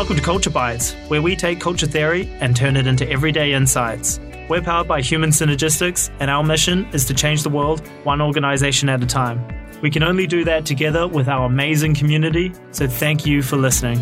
Welcome to Culture Bites, where we take culture theory and turn it into everyday insights. We're powered by Human Synergistics, and our mission is to change the world one organization at a time. We can only do that together with our amazing community, so thank you for listening.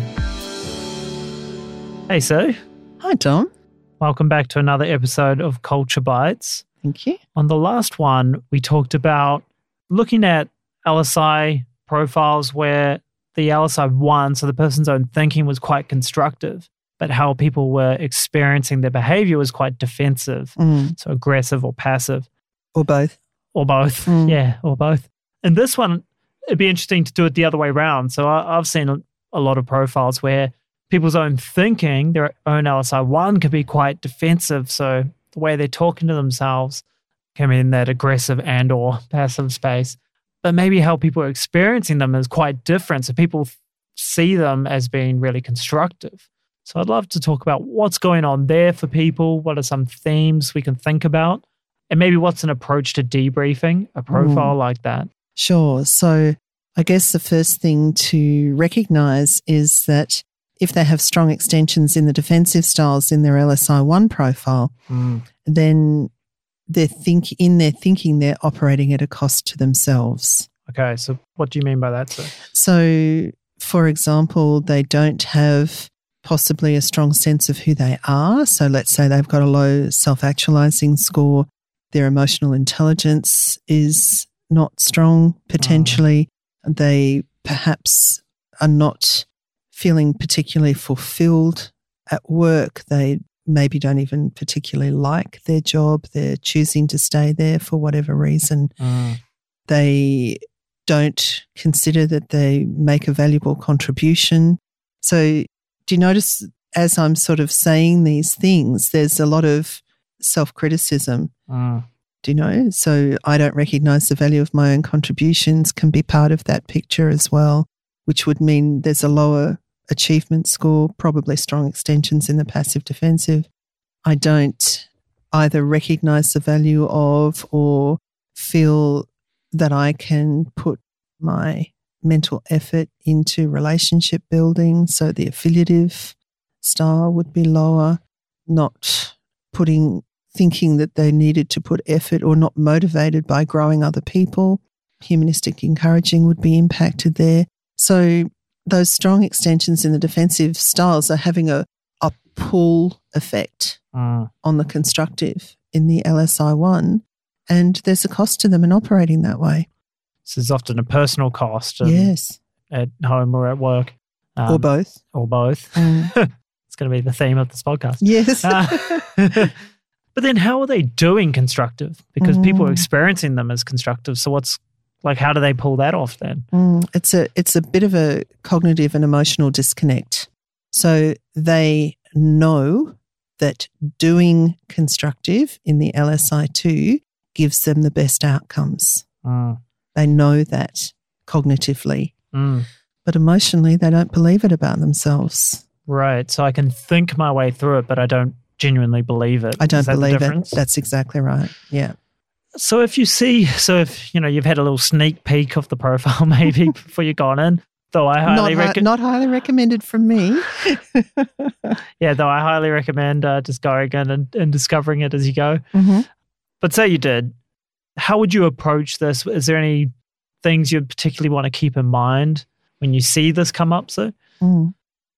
Hey, Sue. Hi, Tom. Welcome back to another episode of Culture Bites. Thank you. On the last one, we talked about looking at LSI profiles where the LSI one, so the person's own thinking was quite constructive, but how people were experiencing their behavior was quite defensive, Mm. so aggressive or passive, Or both. or both. Mm. Yeah, or both. And this one, it'd be interesting to do it the other way around. So I, I've seen a, a lot of profiles where people's own thinking, their own LSI one, could be quite defensive. So the way they're talking to themselves can be in that aggressive and or passive space but maybe how people are experiencing them is quite different. So people see them as being really constructive. So I'd love to talk about what's going on there for people. What are some themes we can think about? And maybe what's an approach to debriefing a profile mm. like that? Sure. So I guess the first thing to recognize is that if they have strong extensions in the defensive styles in their LSI1 profile, mm. then they think in their thinking they're operating at a cost to themselves. Okay, so what do you mean by that? Sir? So, for example, they don't have possibly a strong sense of who they are. So, let's say they've got a low self actualizing score, their emotional intelligence is not strong, potentially. Mm. They perhaps are not feeling particularly fulfilled at work. They maybe don't even particularly like their job. They're choosing to stay there for whatever reason they don't consider that they make a valuable contribution. So, do you notice as I'm sort of saying these things, there's a lot of self criticism? Mm. Do you know? So, I don't recognize the value of my own contributions, can be part of that picture as well, which would mean there's a lower achievement score, probably strong extensions in the passive defensive. I don't either recognize the value of or feel that I can put my mental effort into relationship building. So the affiliative style would be lower, not putting, thinking that they needed to put effort or not motivated by growing other people. Humanistic encouraging would be impacted there. So those strong extensions in the defensive styles are having a, a pull effect Mm. on the constructive in the LSI one. And there's a cost to them in operating that way. So there's often a personal cost yes. at home or at work. or um, both. Or both. Mm. it's going to be the theme of this podcast. yes. Ah. but then how are they doing constructive? Because people are Mm. experiencing them as constructive. So what's like how do they pull that off then? Mm, it's a it's a bit of a cognitive and emotional disconnect. So they know that doing constructive in the LSI2 gives them the best outcomes. Mm. They know that cognitively, Mm. but emotionally they don't believe it about themselves. Right. So I can think my way through it, but I don't genuinely believe it. I don't Is that the believe it. That's exactly right. Yeah. So if you see, so if you know you've had a little sneak peek of the profile maybe before you've gone in, though I Not, highly hi- recommend, not highly recommended from me. yeah, though I highly recommend uh, just going in and, and discovering it as you go. Mhm. But say you did, how would you approach this? Is there any things you'd particularly want to keep in mind when you see this come up? So, Mm.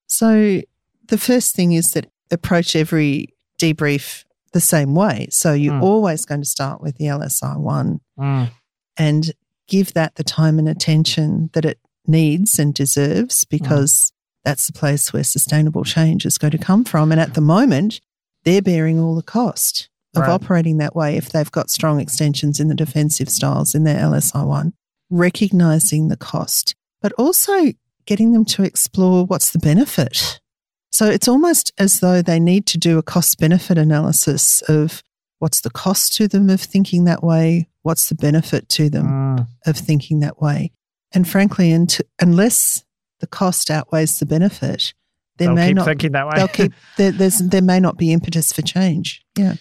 So the first thing is that approach every debrief the same way. So you're Mm. always going to start with the LSI one Mm, and give that the time and attention that it needs and deserves because that's the place where sustainable change is going to come from. And at the moment, they're bearing all the cost of Right. operating that way if they've got strong extensions in the defensive styles in their LSI1, recognizing the cost, but also getting them to explore what's the benefit. So it's almost as though they need to do a cost benefit analysis of what's the cost to them of thinking that way, what's the benefit to them mm, of thinking that way. And frankly, unt unless the cost outweighs the benefit, there they'll may keep not thinking that way. they'll keep there, there's there may not be impetus for change. Yeah.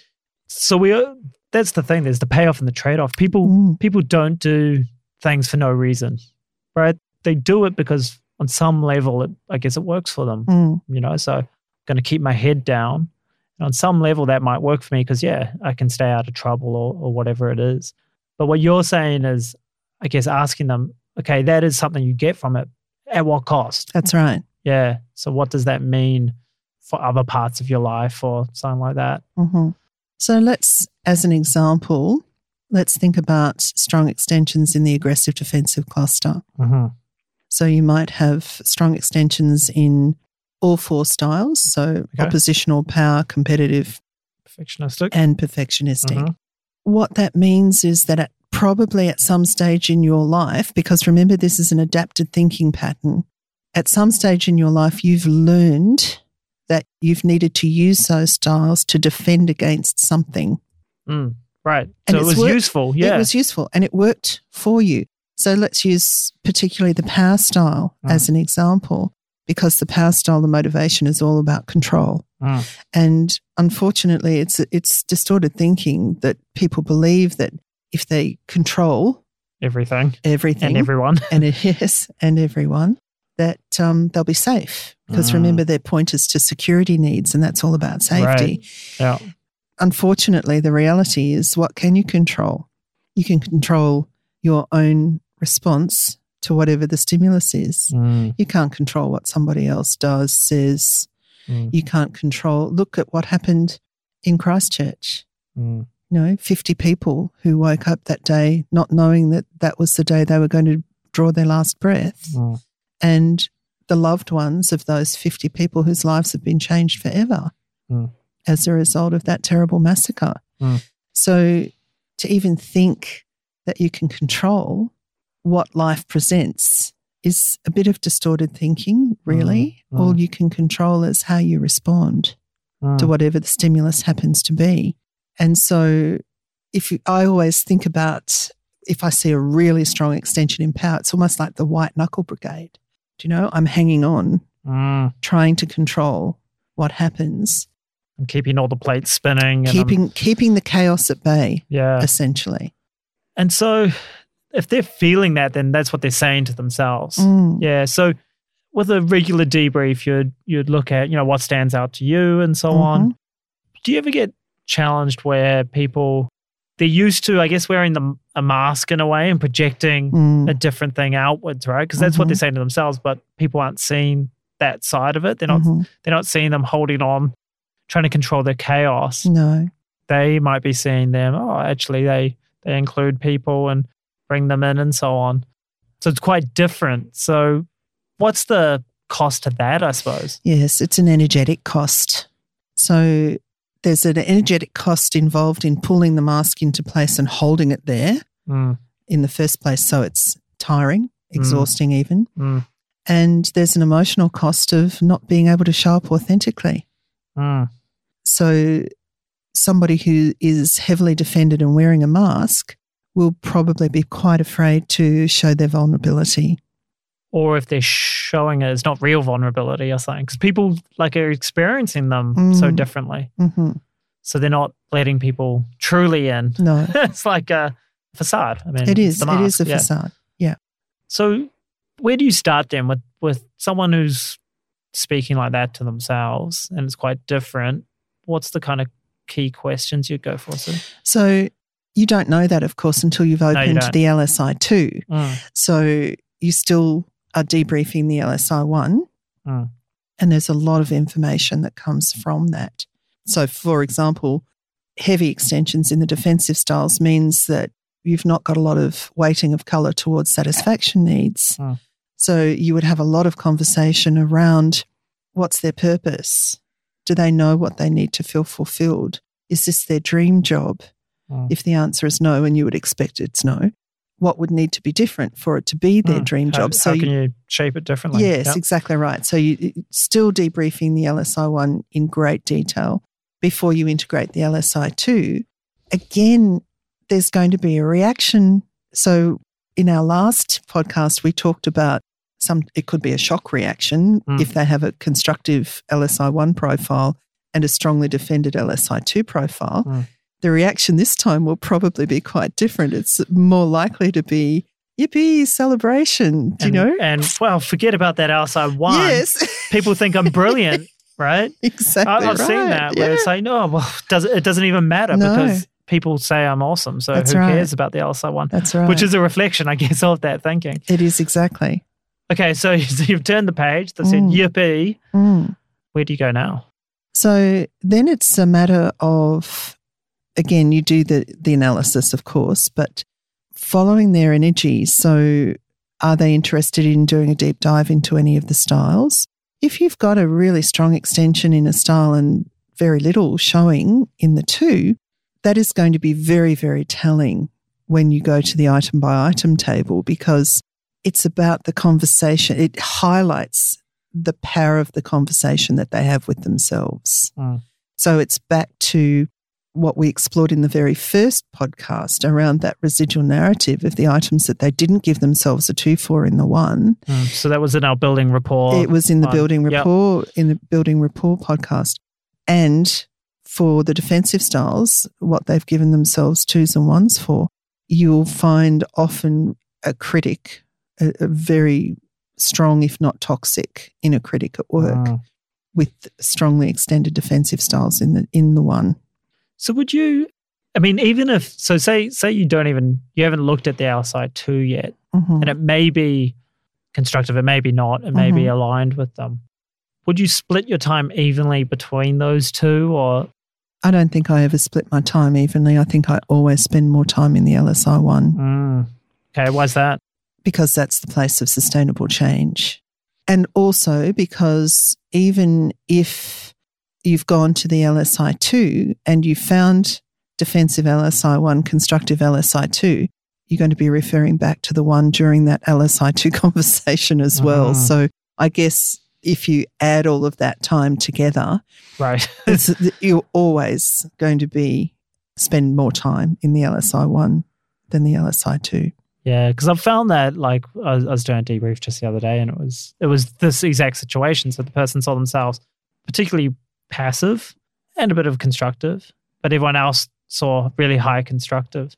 so we are, that's the thing. There's the payoff and the trade off. People Mm. people don't do things for no reason, right? They do it because on some level, it, I guess it works for them, Mm. you know. So I'm going to keep my head down. And on some level, that might work for me because, yeah, I can stay out of trouble or, or whatever it is. But what you're saying is, I guess, asking them, okay, that is something you get from it. At what cost? That's right. Yeah. So what does that mean for other parts of your life or something like that? hmm So let's, as an example, let's think about strong extensions in the aggressive defensive cluster. Mm-hmm. So you might have strong extensions in all four styles. So Okay. oppositional, power, competitive, Perfectionistic. and perfectionistic. Mhm. What that means is that at, probably at some stage in your life, because remember, this is an adapted thinking pattern, at some stage in your life, you've learned that you've needed to use those styles to defend against something. Mm, right. And so it was worked- useful. Yeah. It was useful and it worked for you. So let's use particularly the power style Mm. as an example, because the power style, the motivation is all about control. Mm. And unfortunately, it's it's distorted thinking that people believe that if they control Everything everything and everyone. and it, yes, and everyone, that um, they'll be safe. Because Mm. remember, they're pointers to security needs, and that's all about safety. Yeah. Unfortunately, the reality is what can you control? You can control your own response to whatever the stimulus is. Mm, You can't control what somebody else does, says. mm, You can't control. Look at what happened in Christchurch. mm. You know, 50 people who woke up that day not knowing that that was the day they were going to draw their last breath. Mm. And the loved ones of those 50 people whose lives have been changed forever Mm. as a result of that terrible massacre. Mm. So to even think that you can control what life presents is a bit of distorted thinking, really. Mm. All you can control is how you respond Mm. to whatever the stimulus happens to be. And so, if you, I always think about if I see a really strong extension in power, it's almost like the white knuckle brigade. Do you know? I'm hanging on, Mm. trying to control what happens, And keeping all the plates spinning. And keeping keeping the chaos at bay, yeah. essentially. And so if they're feeling that, then that's what they're saying to themselves. Mm. Yeah. So with a regular debrief, you'd you'd look at, you know, what stands out to you and so Mm-hmm. on. Do you ever get challenged where people they're used to, I guess, wearing the, a mask in a way and projecting Mm. a different thing outwards, right? Because that's what Mhm. they're saying to themselves, but people aren't seeing that side of it. They're not Mhm. they're not seeing them holding on, trying to control their chaos. No. They might be seeing them, oh, actually they they include people and bring them in and so on. So it's quite different. So what's the cost to that, I suppose? Yes, it's an energetic cost. So there's an energetic cost involved in pulling the mask into place and holding it there Mm, in the first place. So it's tiring, exhausting, even. mm, And there's an emotional cost of not being able to show up authentically. mm, So somebody who is heavily defended and wearing a mask will probably be quite afraid to show their vulnerability. Or if they're showing it, it's not real vulnerability or something. Because people like are experiencing them so Mm. differently. hmm So they're not letting people truly in. No, it's like a facade. I mean, it is. It is a yeah. facade. Yeah. So where do you start then with with someone who's speaking like that to themselves and it's quite different? What's the kind of key questions you'd go for? So, So you don't know that, of course, until you've opened don't. the LSI 2. Mm, So you still are debriefing the LSI 1. Mm. And there's a lot of information that comes from that. So, for example, heavy extensions in the defensive styles means that you've not got a lot of weighting of colour towards satisfaction needs. Mm. So you would have a lot of conversation around what's their purpose? Do they know what they need to feel fulfilled? Is this their dream job? Mm. If the answer is no, and you would expect it's no, what would need to be different for it to be their mm. dream How- job? So how, can you shape it differently? Yes, Yep. exactly right. So you still debriefing the LSI one in great detail before you integrate the LSI two. Again, there's going to be a reaction. So in our last podcast, we talked about some. It could be a shock reaction Mm. if they have a constructive LSI one profile and a strongly defended LSI two profile. Mm. The reaction this time will probably be quite different. It's more likely to be Yippee, celebration. Do and, you know? And well, forget about that LSI one. Yes. People think I'm brilliant, right? exactly. I, have right. seen that where yeah. it's like, no, well, does it doesn't even matter No. because people say I'm awesome. So That's who right. cares about the LSI one? That's right. Which is a reflection, I guess, of that thinking. it is exactly. Okay, so, so you've turned the page that said Mm. yippee. Mm. Where do you go now? So then it's a matter of, again, you do the, the analysis, of course, but following their energy. So are they interested in doing a deep dive into any of the styles? If you've got a really strong extension in a style and very little showing in the two, that is going to be very, very telling when you go to the item by item table because it's about the conversation. It highlights the power of the conversation that they have with themselves. Mm. So it's back to what we explored in the very first podcast around that residual narrative of the items that they didn't give themselves a two for in the one. Mm, So that was in our building rapport. it was in the building Yep. in the building rapport podcast. And for the defensive styles, what they've given themselves twos and ones for, you'll find often a critic, a, a very strong, if not toxic, inner critic at work Mm. with strongly extended defensive styles in the in the one. So would you? I mean, even if so, say say you don't even you haven't looked at the LSI two yet, Mhm. and it may be constructive, it may be not, it may be Mhm. aligned with them. Would you split your time evenly between those two, or I don't think I ever split my time evenly. I think I always spend more time in the LSI one mm, okay? Why's that? because that's the place of sustainable change. And also because even if you've gone to the LSI 2 and you found defensive LSI 1, constructive LSI 2, you're going to be referring back to the one during that LSI 2 conversation as well. Mhm. So I guess if you add all of that time together, Right. it's, you're always going to be spend more time in the LSI 1 than the LSI 2. Yeah, because I've found that like I was, I was doing a debrief just the other day, and it was it was this exact situation. So the person saw themselves particularly passive and a bit of constructive, but everyone else saw really high constructive.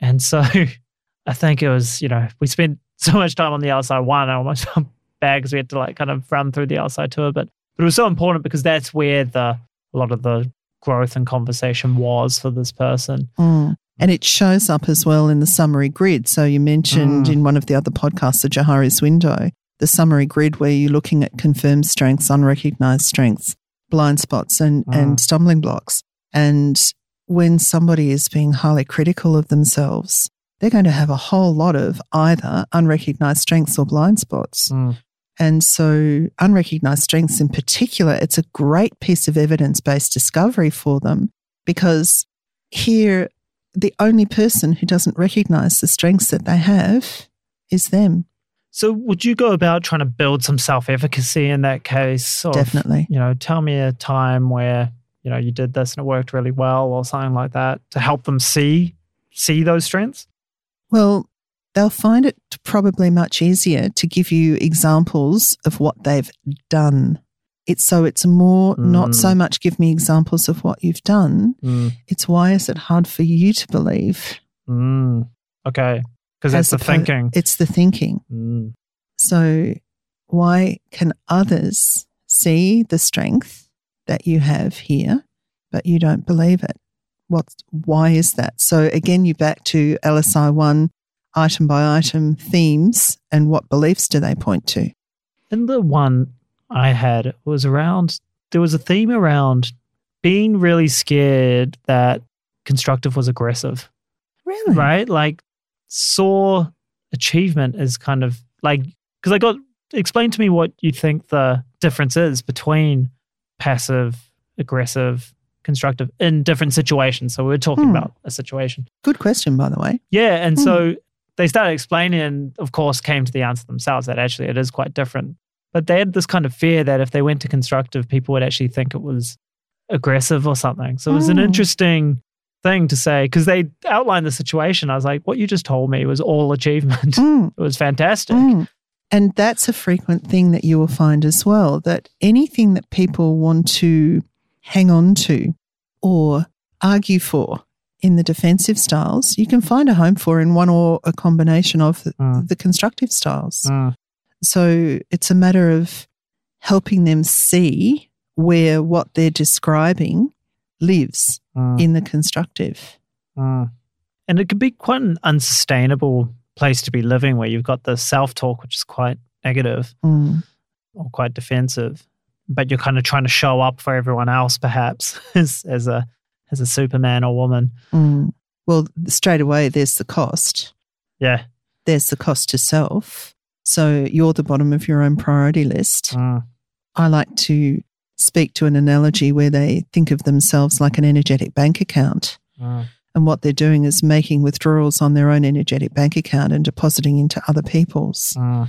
And so I think it was you know we spent so much time on the LSI one, I almost felt bad because we had to like kind of run through the LSI two, but but it was so important because that's where the a lot of the growth and conversation was for this person. Mm. And it shows up as well in the summary grid. So you mentioned Mm. in one of the other podcasts, the Johari's window, the summary grid where you're looking at confirmed strengths, unrecognized strengths, blind spots, and, Mm. and stumbling blocks. And when somebody is being highly critical of themselves, they're going to have a whole lot of either unrecognized strengths or blind spots. Mm. And so, unrecognized strengths in particular, it's a great piece of evidence based discovery for them because here, the only person who doesn't recognize the strengths that they have is them. So, would you go about trying to build some self efficacy in that case? Definitely. You know, tell me a time where you know you did this and it worked really well, or something like that, to help them see see those strengths. Well, they'll find it probably much easier to give you examples of what they've done. It's so it's more not Mm. so much give me examples of what you've done. It's why is it hard for you to believe? Mm. Okay, because that's the thinking. It's the thinking. Mm. So, why can others see the strength that you have here, but you don't believe it? What? Why is that? So again, you back to LSI one, item by item themes, and what beliefs do they point to? And the one I had was around. There was a theme around being really scared that constructive was aggressive. Really? right? Like saw achievement as kind of like because I got explain to me what you think the difference is between passive, aggressive, constructive in different situations. So we we're talking Hmm. about a situation. Good question, by the way. Yeah, and Hmm. so they started explaining and of course came to the answer themselves that actually it is quite different. But they had this kind of fear that if they went to constructive, people would actually think it was aggressive or something. So it was an Hmm. interesting thing to say because they outlined the situation. I was like, what you just told me was all achievement. Mm, it was fantastic. mm. And that's a frequent thing that you will find as well that anything that people want to hang on to or argue for in the defensive styles, you can find a home for in one or a combination of the, Mm. the constructive styles. Mm, So it's a matter of helping them see where what they're describing lives mm, in the constructive. mm. And it could be quite an unsustainable place to be living where you've got the self talk, which is quite negative Mm. or quite defensive, but you're kind of trying to show up for everyone else, perhaps as, as a as a Superman or woman. Mm. Well, straight away, there's the cost. Yeah. There's the cost to self. So you're the bottom of your own priority list. Mm, I like to speak to an analogy where they think of themselves like an energetic bank account. mm, And what they're doing is making withdrawals on their own energetic bank account and depositing into other people's. mm.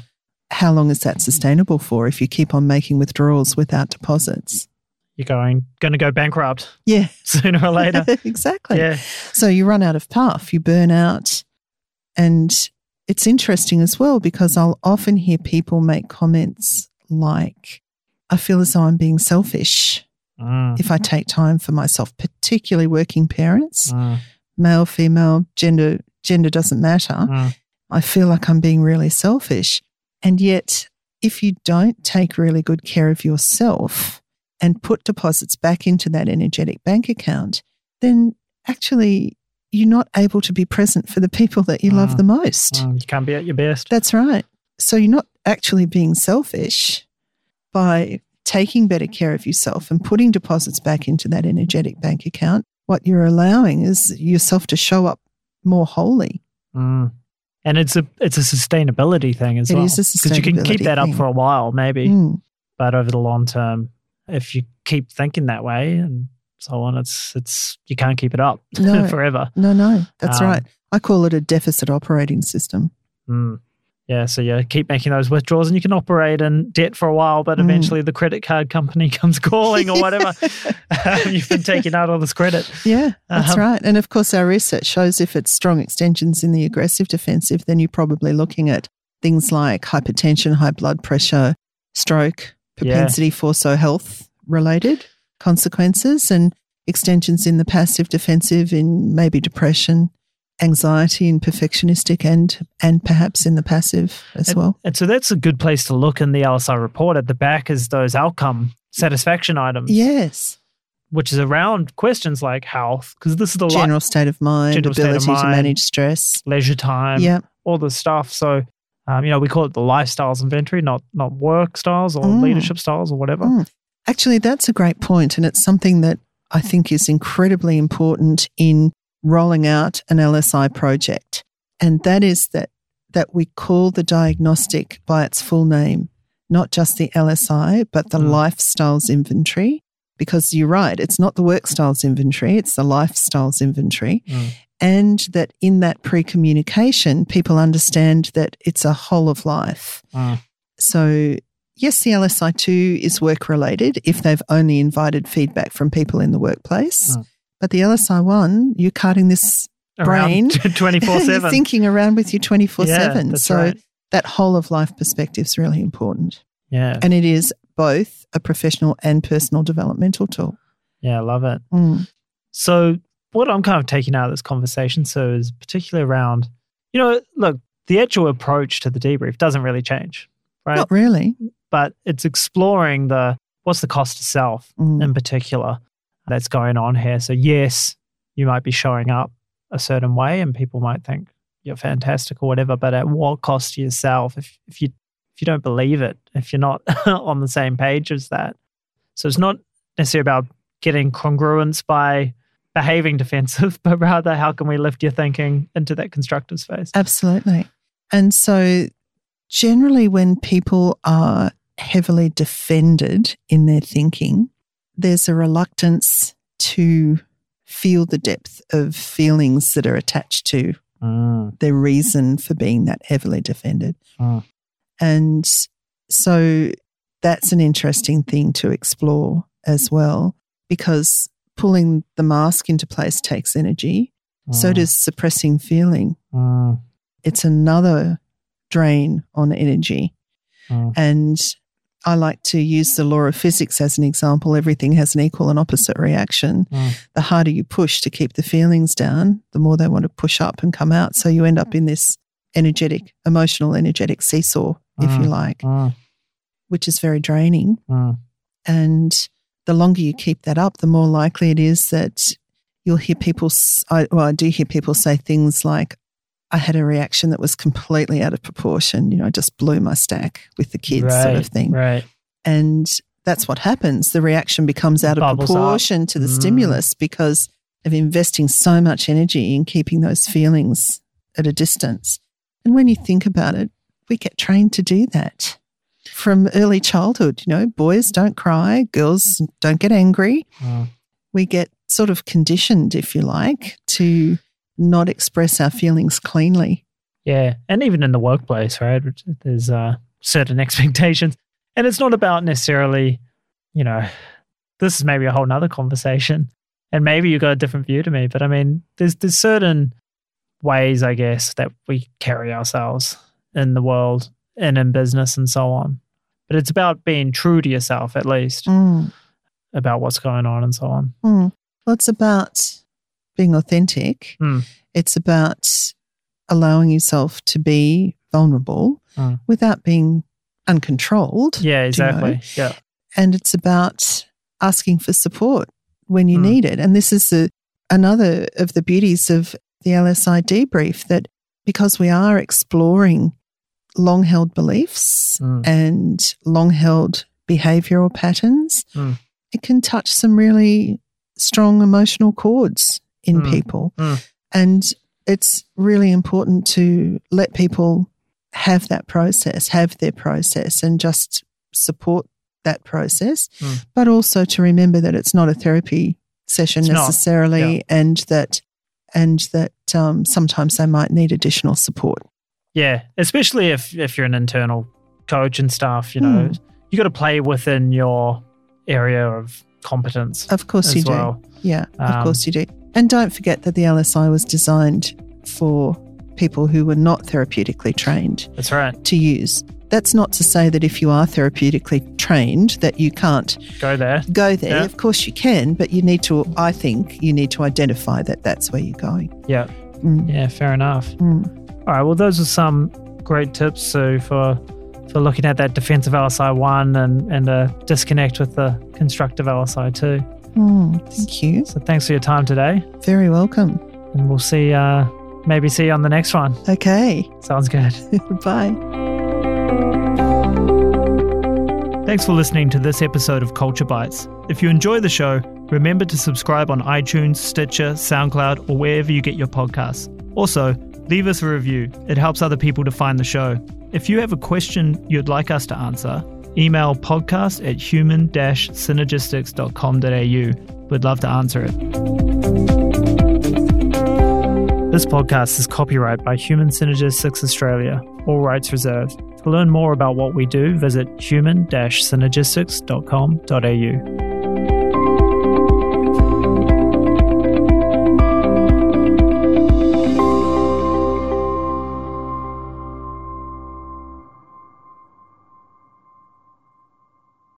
How long is that sustainable for if you keep on making withdrawals without deposits? You're going going to go bankrupt Yeah, sooner or later. exactly. yeah. So you run out of puff, you burn out. And it's interesting as well because I'll often hear people make comments like, I feel as though I'm being selfish Mm, if I take time for myself, particularly working parents, mm, male, female, gender, gender doesn't matter. mm, I feel like I'm being really selfish. And yet, if you don't take really good care of yourself and put deposits back into that energetic bank account, then actually you're not able to be present for the people that you love Mm. the most. mm. You can't be at your best. That's right. So you're not actually being selfish by taking better care of yourself and putting deposits back into that energetic bank account. What you're allowing is yourself to show up more wholly. Mm. And it's a it's a sustainability thing as It well. is a you can keep that up thing. for a while, maybe, Mm. but over the long term, if you keep thinking that way and so on, it's it's you can't keep it up No. forever. No, no, that's Um, right. I call it a deficit operating system. Mm. Yeah, so you keep making those withdrawals, and you can operate in debt for a while, but Mm. eventually the credit card company comes calling or whatever. You've been taking out all this credit. Yeah, that's Um, right. And of course, our research shows if it's strong extensions in the aggressive defensive, then you're probably looking at things like hypertension, high blood pressure, stroke, Yeah. propensity for so health related consequences, and extensions in the passive defensive in maybe depression, anxiety, and perfectionistic, and and perhaps in the passive as And, well. and so that's a good place to look in the LSI report. At the back is those outcome satisfaction items. Yes, which is around questions like health, because this is the li- general state of mind, state of ability to manage stress. leisure time, yeah. all this stuff. So, um, you know, we call it the lifestyles inventory, not not work styles or Mm. leadership styles or whatever. Mm. Actually, that's a great point, and it's something that I think is incredibly important in rolling out an LSI project, and that is that that we call the diagnostic by its full name, not just the LSI, but the Mm. lifestyles inventory. Because you're right, it's not the work styles inventory; it's the lifestyles inventory, Mm. and that in that pre-communication, people understand that it's a whole of life. Mm. So, yes, the LSI2 is work related if they've only invited feedback from people in the workplace. Mm. But the LSI1, you're carting this brain twenty four seven. thinking around with you 24 7. So, right. that whole of life perspective is really important. Yeah, And it is both a professional and personal developmental tool. yeah, I love it. Mm. So, what I'm kind of taking out of this conversation, so is particularly around, you know, look, the actual approach to the debrief doesn't really change, right? Not really. But it's exploring the what's the cost to self Mm. in particular that's going on here. So, yes, you might be showing up a certain way and people might think you're fantastic or whatever, but at what cost to yourself if, if you if you don't believe it, if you're not on the same page as that. So it's not necessarily about getting congruence by behaving defensive, but rather how can we lift your thinking into that constructive space? Absolutely. And so, generally, when people are heavily defended in their thinking, there's a reluctance to feel the depth of feelings that are attached to Mm, their reason for being that heavily defended. Mm. And so, that's an interesting thing to explore as well, because pulling the mask into place takes energy. So mm, does suppressing feeling it's another drain on energy. And I like to use the law of physics as an example. Everything has an equal and opposite reaction. Mm. The harder you push to keep the feelings down, the more they want to push up and come out. So you end up in this energetic, emotional, energetic seesaw, if you Mm. like, Mm, which is very draining. mm, And the longer you keep that up, the more likely it is that you'll hear people, s- I, well, I do hear people say things like, I had a reaction that was completely out of proportion. You know, I just blew my stack with the kids, sort of thing. Right. And that's what happens. The reaction becomes out of Bubbles up. proportion to the Mm. stimulus because of investing so much energy in keeping those feelings at a distance. And when you think about it, we get trained to do that from early childhood. You know, boys don't cry, girls don't get angry. Mm, We get sort of conditioned, if you like, to not express our feelings cleanly. Yeah, and even in the workplace, right? There's uh, certain expectations, and it's not about necessarily, you know, this is maybe a whole nother conversation, and maybe you got a different view to me, but I mean, there's there's certain ways, I guess, that we carry ourselves in the world and in business and so on. But it's about being true to yourself, at least, Mm. about what's going on and so on. Mm. Well, it's about being authentic. Mm. It's about allowing yourself to be vulnerable Mm. without being uncontrolled. Yeah, you know? exactly. Yeah. And it's about asking for support when you Mm. need it. And this is the, another of the beauties of the LSI debrief that because we are exploring long held beliefs Mm. and long held behavioral patterns, Mm. it can touch some really strong emotional chords in Mm. people. Mm. And it's really important to let people have that process, have their process, and just support that process, Mm. but also to remember that it's not a therapy session It's necessarily, and that and that um, sometimes they might need additional support. Yeah, especially if if you're an internal coach and stuff, you know, Mm. you got to play within your area of competence Of course, you do. Yeah, Um, of course you do. And don't forget that the LSI was designed for people who were not therapeutically trained That's right. to use. That's not to say that if you are therapeutically trained that you can't Go there. go there. Yeah. Of course you can, but you need to I think you need to identify that that's where you're going. Yeah, Mm, yeah, fair enough. mm. All right, well, those are some great tips, Sue, for for looking at that defensive LSI one and and a disconnect with the constructive LSI two. Mm, thank you. So thanks for your time today, Very welcome. and we'll see. Uh, maybe see you on the next one. Okay. Sounds good. Bye. Thanks for listening to this episode of Culture Bites. If you enjoy the show, remember to subscribe on iTunes, Stitcher, SoundCloud, or wherever you get your podcasts. Also, leave us a review. It helps other people to find the show. If you have a question you'd like us to answer, email podcast at human synergistics.com.au. We'd love to answer it. This podcast is copyright by Human Synergistics Australia, all rights reserved. To learn more about what we do, visit human synergistics.com.au.